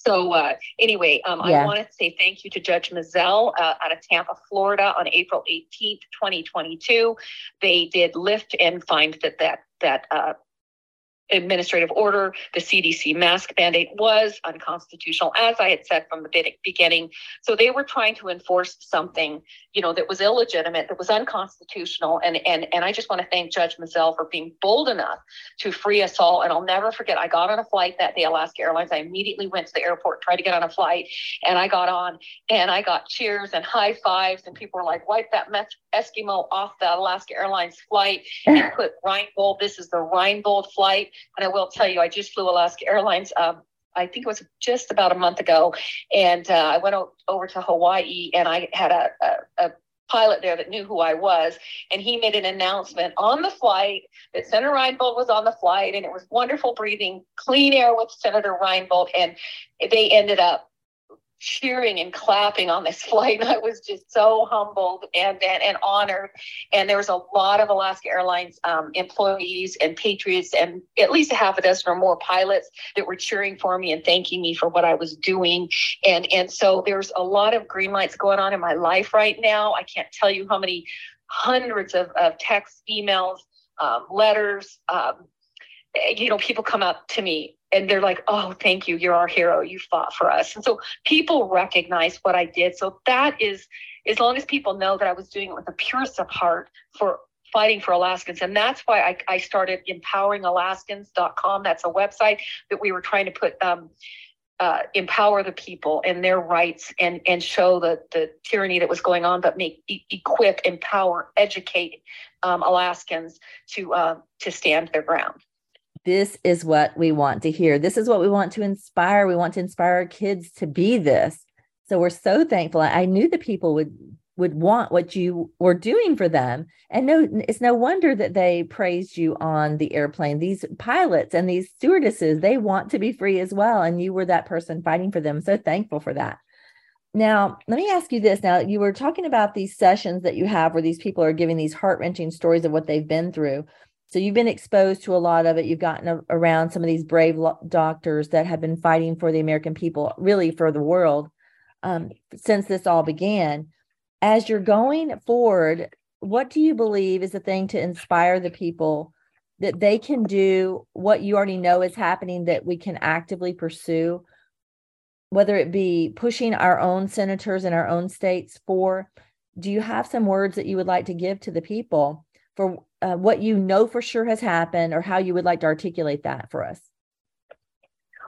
So uh, anyway, um, yeah. I wanted to say thank you to Judge Mizelle uh, out of Tampa, Florida, on April 18th, 2022. They did lift and find that that that uh, administrative order, the CDC mask mandate was unconstitutional, as I had said from the beginning. So they were trying to enforce something, you know, that was illegitimate, that was unconstitutional. And and and I just want to thank Judge Mizelle for being bold enough to free us all. And I'll never forget, I got on a flight that day, Alaska Airlines. I immediately went to the airport, tried to get on a flight, and I got on and I got cheers and high fives, and people were like, wipe that Eskimo off the Alaska Airlines flight and <laughs> put Reinbold. This is the Reinbold flight. And I will tell you, I just flew Alaska Airlines. Um, I think it was just about a month ago, and uh, I went o- over to Hawaii, and I had a, a, a pilot there that knew who I was, and he made an announcement on the flight that Senator Reinbold was on the flight, and it was wonderful breathing clean air with Senator Reinbold, and they ended up cheering and clapping on this <laughs> flight. I was just so humbled and, and, and honored. And there was a lot of Alaska Airlines um, employees and patriots and at least a half a dozen or more pilots that were cheering for me and thanking me for what I was doing. And, and so there's a lot of green lights going on in my life right now. I can't tell you how many hundreds of, of texts, emails, um, letters, um, you know, people come up to me and they're like, oh, thank you. You're our hero. You fought for us. And so people recognize what I did. So that is, as long as people know that I was doing it with the purest of heart for fighting for Alaskans. And that's why I, I started empoweringalaskans.com. That's a website that we were trying to put, um, uh, empower the people and their rights and, and show the, the tyranny that was going on, but make e- equip, empower, educate um, Alaskans to uh, to stand their ground. This is what we want to hear. This is what we want to inspire. We want to inspire our kids to be this. So we're so thankful. I knew the people would would want what you were doing for them. And no, it's no wonder that they praised you on the airplane. These pilots and these stewardesses, they want to be free as well. And you were that person fighting for them. So thankful for that. Now, let me ask you this. Now, you were talking about these sessions that you have where these people are giving these heart wrenching stories of what they've been through. So you've been exposed to a lot of it. You've gotten a, around some of these brave lo- doctors that have been fighting for the American people, really for the world, um, since this all began. As you're going forward, what do you believe is the thing to inspire the people that they can do what you already know is happening that we can actively pursue? Whether it be pushing our own senators in our own states for, do you have some words that you would like to give to the people for uh, what you know for sure has happened or how you would like to articulate that for us.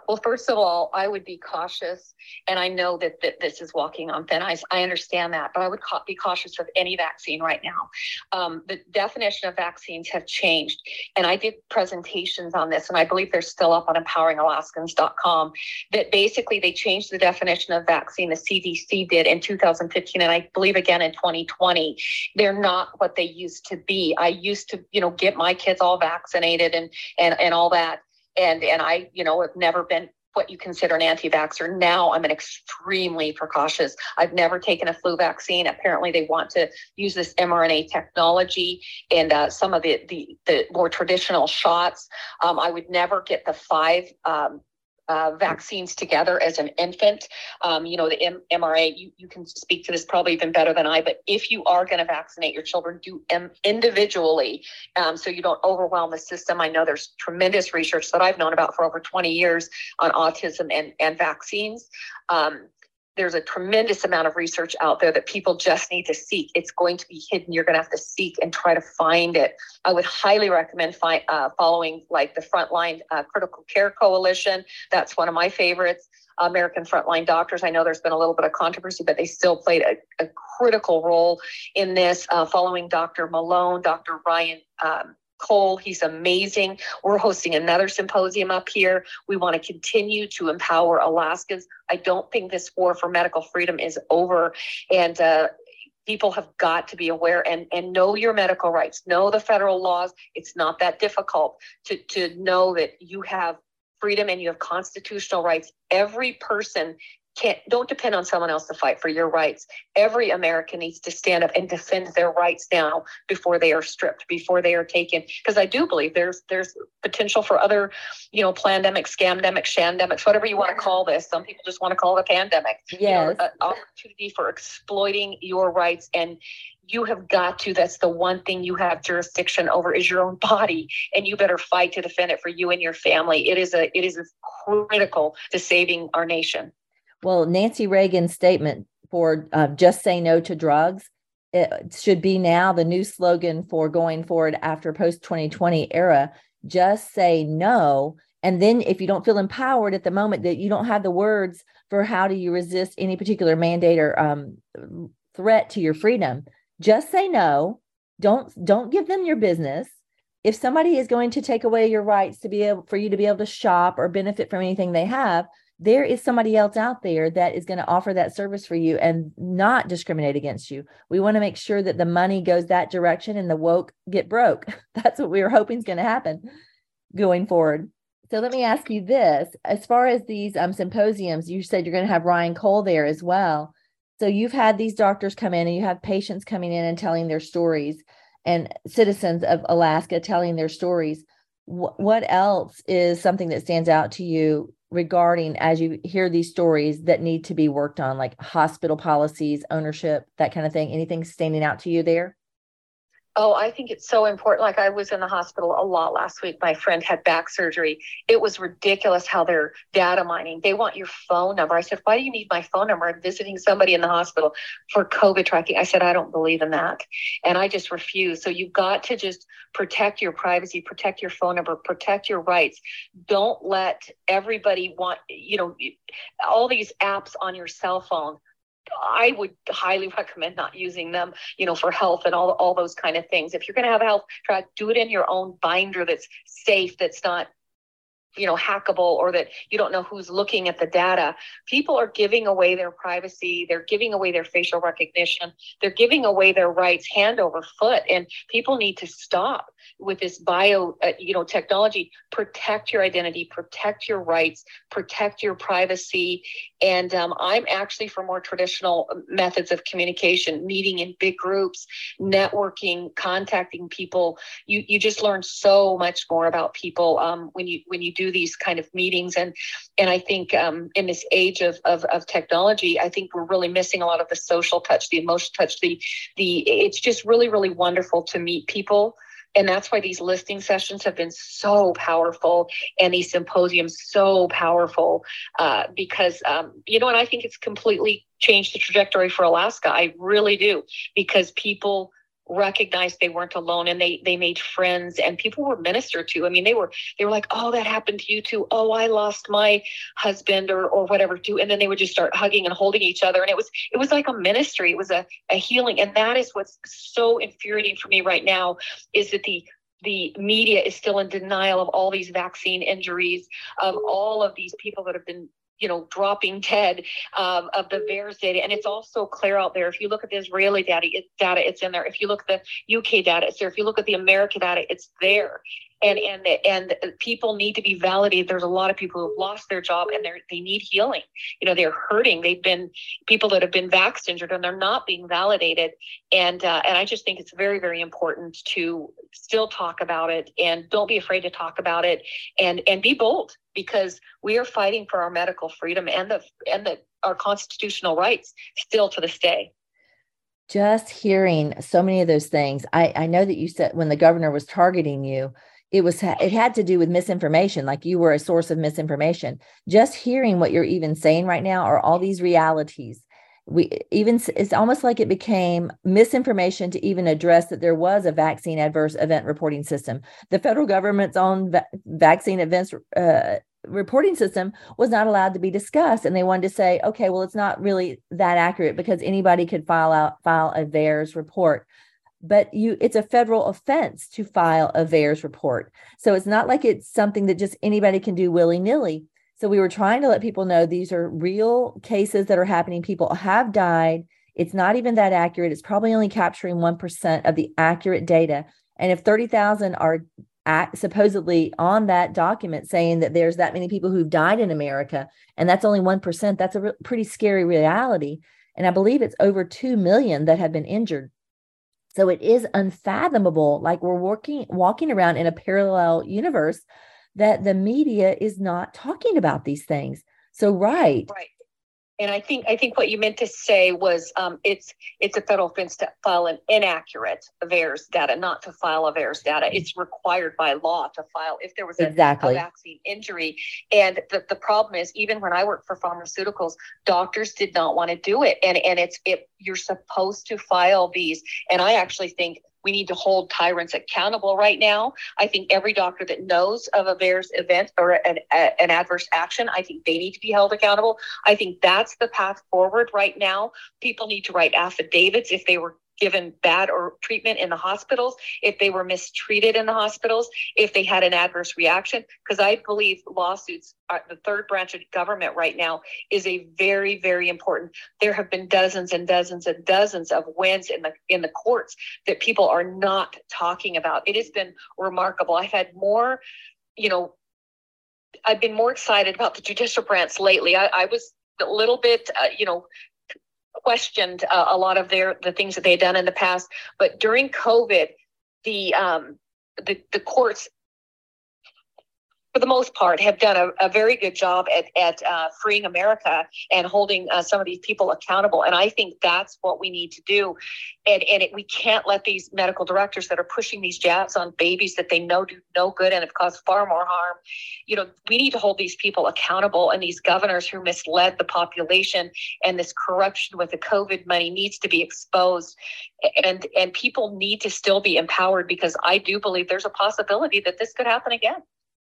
Well, first of all, I would be cautious, and I know that, that this is walking on thin ice. I understand that, but I would ca- be cautious of any vaccine right now. Um, the definition of vaccines have changed, and I did presentations on this, and I believe they're still up on empoweringalaskans.com. That basically they changed the definition of vaccine. The CDC did in 2015, and I believe again in 2020. They're not what they used to be. I used to, you know, get my kids all vaccinated and and and all that and and I, you know, have never been what you consider an anti-vaxxer. Now I'm an extremely precautious. I've never taken a flu vaccine. Apparently, they want to use this mRNA technology and uh, some of the, the, the more traditional shots. Um, I would never get the five um, uh, vaccines together as an infant. Um, you know, the M- MRA, you, you can speak to this probably even better than I, but if you are going to vaccinate your children, do M- individually um, so you don't overwhelm the system. I know there's tremendous research that I've known about for over 20 years on autism and, and vaccines. Um, there's a tremendous amount of research out there that people just need to seek. It's going to be hidden. You're going to have to seek and try to find it. I would highly recommend fi- uh, following like the Frontline uh, Critical Care Coalition. That's one of my favorites. American Frontline Doctors. I know there's been a little bit of controversy, but they still played a, a critical role in this. Uh, following Dr. Malone, Dr. Ryan um, Cole. He's amazing. We're hosting another symposium up here. We want to continue to empower Alaskans. I don't think this war for medical freedom is over. And uh, people have got to be aware and, and know your medical rights, know the federal laws. It's not that difficult to, to know that you have freedom and you have constitutional rights. Every person can't don't depend on someone else to fight for your rights. Every American needs to stand up and defend their rights now before they are stripped, before they are taken. Because I do believe there's there's potential for other, you know, pandemic, scamdemic, shandemics, whatever you want to call this. Some people just want to call it a pandemic. Yes. You know, an opportunity for exploiting your rights and you have got to that's the one thing you have jurisdiction over is your own body and you better fight to defend it for you and your family it is a it is critical to saving our nation well, Nancy Reagan's statement for uh, just say no to drugs it should be now the new slogan for going forward after post 2020 era. Just say no. And then if you don't feel empowered at the moment that you don't have the words for how do you resist any particular mandate or um, threat to your freedom, just say no. Don't don't give them your business. If somebody is going to take away your rights to be able for you to be able to shop or benefit from anything they have, there is somebody else out there that is going to offer that service for you and not discriminate against you. We want to make sure that the money goes that direction and the woke get broke. <laughs> That's what we were hoping is going to happen going forward. So let me ask you this: as far as these um, symposiums, you said you're going to have Ryan Cole there as well. So you've had these doctors come in and you have patients coming in and telling their stories, and citizens of Alaska telling their stories. what else is something that stands out to you regarding as you hear these stories that need to be worked on like hospital policies ownership that kind of thing anything standing out to you there Oh, I think it's so important. Like I was in the hospital a lot last week. My friend had back surgery. It was ridiculous how they're data mining. They want your phone number. I said, Why do you need my phone number? I'm visiting somebody in the hospital for COVID tracking. I said, I don't believe in that. And I just refuse. So you've got to just protect your privacy, protect your phone number, protect your rights. Don't let everybody want, you know, all these apps on your cell phone I would highly recommend not using them, you know, for health and all all those kind of things. If you're going to have a health track, do it in your own binder that's safe, that's not you know hackable or that you don't know who's looking at the data people are giving away their privacy they're giving away their facial recognition they're giving away their rights hand over foot and people need to stop with this bio uh, you know technology. Protect your identity protect your rights protect your privacy and um, i'm actually for more traditional methods of communication meeting in big groups networking contacting people. You you just learn so much more about people um, when you when you do these kind of meetings. And and i think um, in this age of, of of technology i think we're really missing a lot of the social touch the emotional touch the the it's just really really wonderful to meet people. And that's why these listing sessions have been so powerful and these symposiums so powerful uh, because um, you know and i think it's completely changed the trajectory for alaska. I really do because people recognized they weren't alone and they they made friends and people were ministered to. I mean they were they were like oh that happened to you too. Oh i lost my husband or or whatever too. And then they would just start hugging and holding each other. And it was it was like a ministry. It was a, a healing. And that is what's so infuriating for me right now is that the the media is still in denial of all these vaccine injuries, of all of these people that have been you know, dropping dead um, of the VAERS data. And it's also clear out there. If you look at the Israeli data, it, data, it's in there. If you look at the UK data, it's there. If you look at the American data, it's there and and and people need to be validated. There's a lot of people who've lost their job and they they need healing. You know they're hurting. They've been people that have been vax injured and they're not being validated. And uh, and i just think it's very very important to still talk about it and don't be afraid to talk about it and and be bold because we are fighting for our medical freedom and the and the our constitutional rights still to this day. Just hearing so many of those things i i know that you said when the governor was targeting you it was it had to do with misinformation like you were a source of misinformation. Just hearing what you're even saying right now are all these realities. We even it's almost like it became misinformation to even address that there was a vaccine adverse event reporting system. The federal government's own va- vaccine events uh, reporting system was not allowed to be discussed and they wanted to say okay well it's not really that accurate because anybody could file out file a VAERS report but you it's a federal offense to file a VAERS report. So it's not like it's something that just anybody can do willy-nilly. So we were trying to let people know these are real cases that are happening. People have died. It's not even that accurate. It's probably only capturing 1% of the accurate data. And if 30,000 are at, supposedly on that document saying that there's that many people who've died in America, and that's only 1%, that's a re- pretty scary reality. And I believe it's over 2 million that have been injured. So it is unfathomable, like we're working walking around in a parallel universe that the media is not talking about these things. So right. Right. And I think I think what you meant to say was um, it's it's a federal offense to file an inaccurate VAERS data, not to file a VAERS data. It's required by law to file if there was a, exactly. a vaccine injury. And the, the problem is even when I worked for pharmaceuticals, doctors did not want to do it. And and it's it you're supposed to file these. And I actually think we need to hold tyrants accountable right now. I think every doctor that knows of a VAERS event or an, a, an adverse action, I think they need to be held accountable. I think that's the path forward right now. People need to write affidavits if they were given bad or treatment in the hospitals, if they were mistreated in the hospitals, if they had an adverse reaction. Because I believe lawsuits, are, the third branch of government right now, is a very, very important. There have been dozens and dozens and dozens of wins in the in the courts that people are not talking about. It has been remarkable. I've had more, you know, I've been more excited about the judicial branch lately. I, I was a little bit, uh, you know, questioned uh, a lot of their the things that they had done in the past. But during COVID, the um, the, the courts for the most part, have done a, a very good job at, at uh, freeing America and holding uh, some of these people accountable. And I think that's what we need to do. And, and it, we can't let these medical directors that are pushing these jabs on babies that they know do no good and have caused far more harm. You know, we need to hold these people accountable. And these governors who misled the population and this corruption with the COVID money needs to be exposed. And, and people need to still be empowered because I do believe there's a possibility that this could happen again.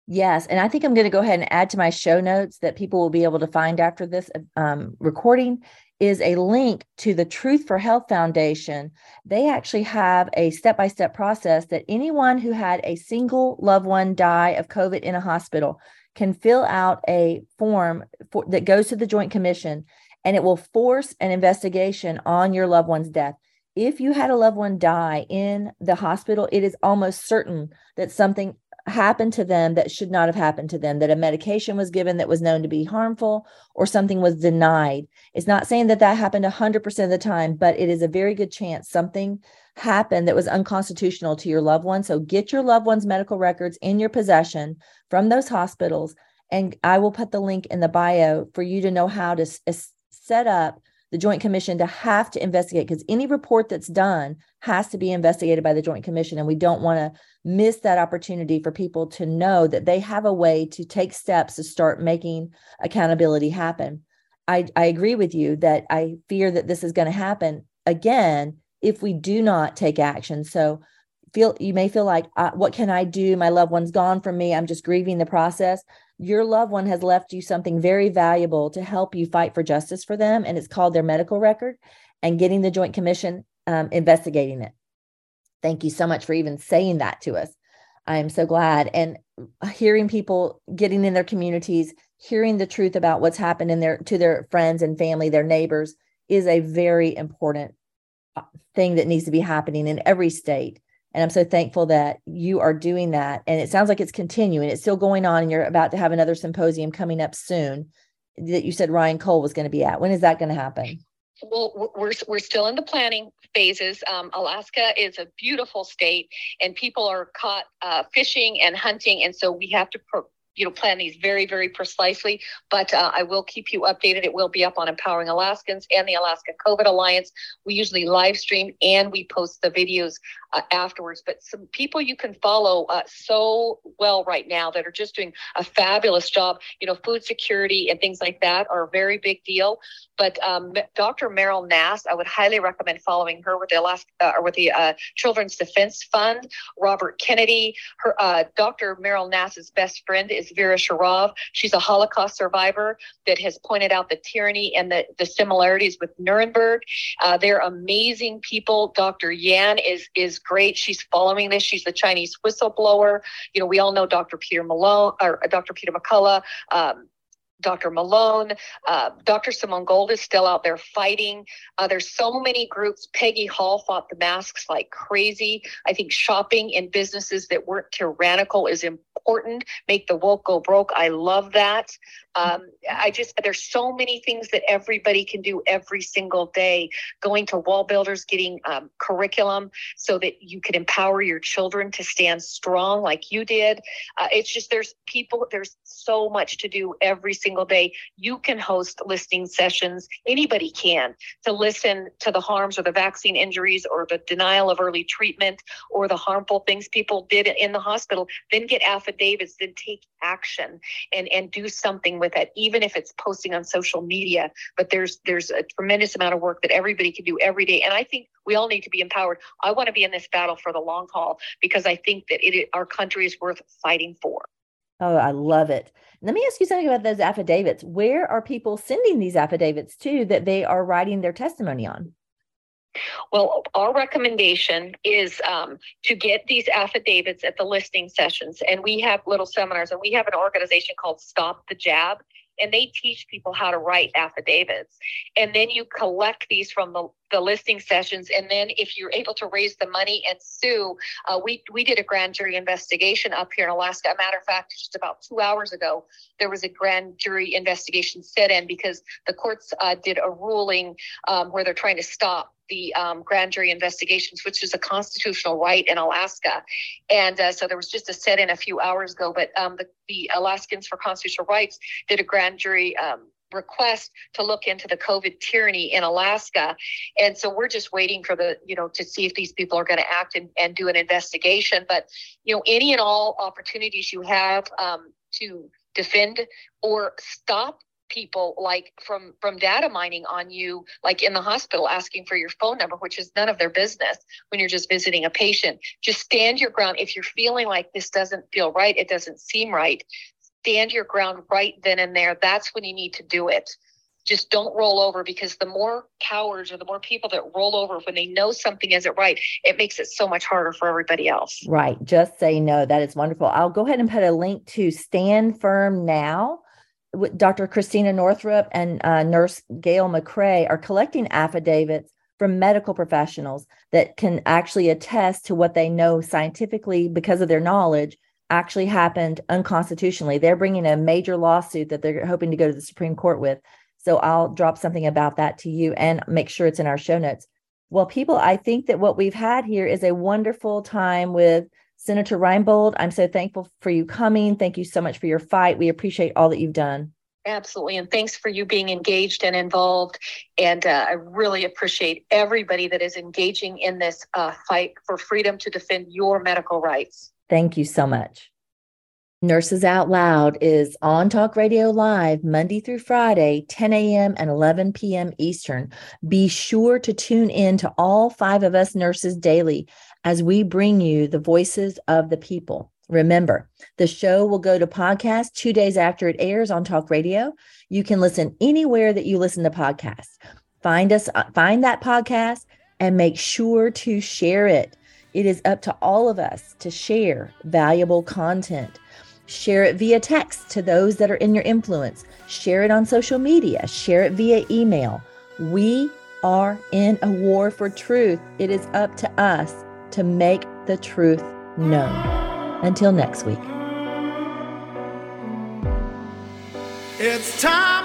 Yes. And I think I'm going to go ahead and add to my show notes that people will be able to find after this um, recording is a link to the Truth for Health Foundation. They actually have a step by step process that anyone who had a single loved one die of COVID in a hospital can fill out a form for, that goes to the Joint Commission and it will force an investigation on your loved one's death. If you had a loved one die in the hospital, it is almost certain that something happened to them that should not have happened to them, that a medication was given that was known to be harmful or something was denied. It's not saying that that happened 100% of the time, but it is a very good chance something happened that was unconstitutional to your loved one. So get your loved one's medical records in your possession from those hospitals. And I will put the link in the bio for you to know how to set up the Joint Commission to have to investigate because any report that's done has to be investigated by the Joint Commission. And we don't want to miss that opportunity for people to know that they have a way to take steps to start making accountability happen. I, I agree with you that I fear that this is going to happen again if we do not take action. So feel you may feel like uh, what can I do? My loved one's gone from me. I'm just grieving the process your loved one has left you something very valuable to help you fight for justice for them. And it's called their medical record and getting the Joint Commission um, investigating it. Thank you so much for even saying that to us. I am so glad. And hearing people getting in their communities, hearing the truth about what's happened in their to their friends and family, their neighbors, is a very important uh, thing that needs to be happening in every state. And I'm so thankful that you are doing that. And it sounds like it's continuing. It's still going on. And you're about to have another symposium coming up soon that you said Ryan Cole was going to be at. When is that going to happen? Well, we're, we're still in the planning phases. Um, Alaska is a beautiful state, and people are caught uh, fishing and hunting. And so we have to you know plan these very very precisely but uh, i will keep you updated it will be up on empowering alaskans and the alaska covid alliance we usually live stream and we post the videos uh, afterwards. But some people you can follow uh, so well right now that are just doing a fabulous job. You know, food security and things like that are a very big deal. But um, Dr. Meryl Nass, I would highly recommend following her with the Alaska, uh, or with the uh, Children's Defense Fund. Robert Kennedy, her uh, Dr. Meryl Nass's best friend is Vera Sharav. She's a Holocaust survivor that has pointed out the tyranny and the, the similarities with Nuremberg. Uh, they're amazing people. Dr. Yan is is great. She's following this. She's the Chinese whistleblower. You know, we all know Dr. Peter Malone or Dr. Peter McCullough. Um, Dr. Malone, uh, Dr. Simone Gold is still out there fighting. Uh, there's so many groups. Peggy Hall fought the masks like crazy. I think shopping in businesses that weren't tyrannical is important. Make the woke go broke. I love that. Um, I just, there's so many things that everybody can do every single day. Going to WallBuilders, getting um, curriculum so that you can empower your children to stand strong like you did. Uh, it's just, there's people, there's so much to do every single day. You can host listening sessions, anybody can, to listen to the harms or the vaccine injuries or the denial of early treatment or the harmful things people did in the hospital. Then get affidavits, then take action and, and do something with it, even if it's posting on social media. But there's there's a tremendous amount of work that everybody can do every day. And I think we all need to be empowered. I want to be in this battle for the long haul because I think that it, our country is worth fighting for. Oh, I love it. Let me ask you something about those affidavits. Where are people sending these affidavits to that they are writing their testimony on? Well, our recommendation is um, to get these affidavits at the listing sessions. And we have little seminars, and we have an organization called Stop the Jab and they teach people how to write affidavits. And then you collect these from the, the listing sessions. And then if you're able to raise the money and sue, uh, we, we did a grand jury investigation up here in Alaska. A matter of fact, just about two hours ago, there was a grand jury investigation set in because the courts uh, did a ruling um, where they're trying to stop the um, grand jury investigations, which is a constitutional right in Alaska. And uh, so there was just a set in a few hours ago, but um, the, the, Alaskans for Constitutional Rights did a grand jury um, request to look into the COVID tyranny in Alaska. And so we're just waiting for the, you know, to see if these people are going to act and, and do an investigation. But, you know, any and all opportunities you have um, to defend or stop people like from from data mining on you like in the hospital asking for your phone number which is none of their business when you're just visiting a patient just stand your ground if you're feeling like this doesn't feel right it doesn't seem right stand your ground right then and there that's when you need to do it just don't roll over because the more cowards or the more people that roll over when they know something isn't right, it makes it so much harder for everybody else. Right. Just say no. That is wonderful. I'll go ahead and put a link to Stand Firm Now Dr. Christiane Northrup and uh, Nurse Gail Macrae are collecting affidavits from medical professionals that can actually attest to what they know scientifically because of their knowledge actually happened unconstitutionally. They're bringing a major lawsuit that they're hoping to go to the Supreme Court with. So I'll drop something about that to you and make sure it's in our show notes. Well, people, I think that what we've had here is a wonderful time with Senator Reinbold, I'm so thankful for you coming. Thank you so much for your fight. We appreciate all that you've done. Absolutely. And thanks for you being engaged and involved. And uh, I really appreciate everybody that is engaging in this uh, fight for freedom to defend your medical rights. Thank you so much. Nurses Out Loud is on Talk Radio Live Monday through Friday, 10 a.m. and 11 p.m. Eastern. Be sure to tune in to all five of us nurses daily as we bring you the voices of the people. Remember, the show will go to podcast two days after it airs on Talk Radio. You can listen anywhere that you listen to podcasts. Find us, uh, find that podcast, and make sure to share it. It is up to all of us to share valuable content. Share it via text to those that are in your influence. Share it on social media. Share it via email. We are in a war for truth. It is up to us to make the truth known. Until next week. It's time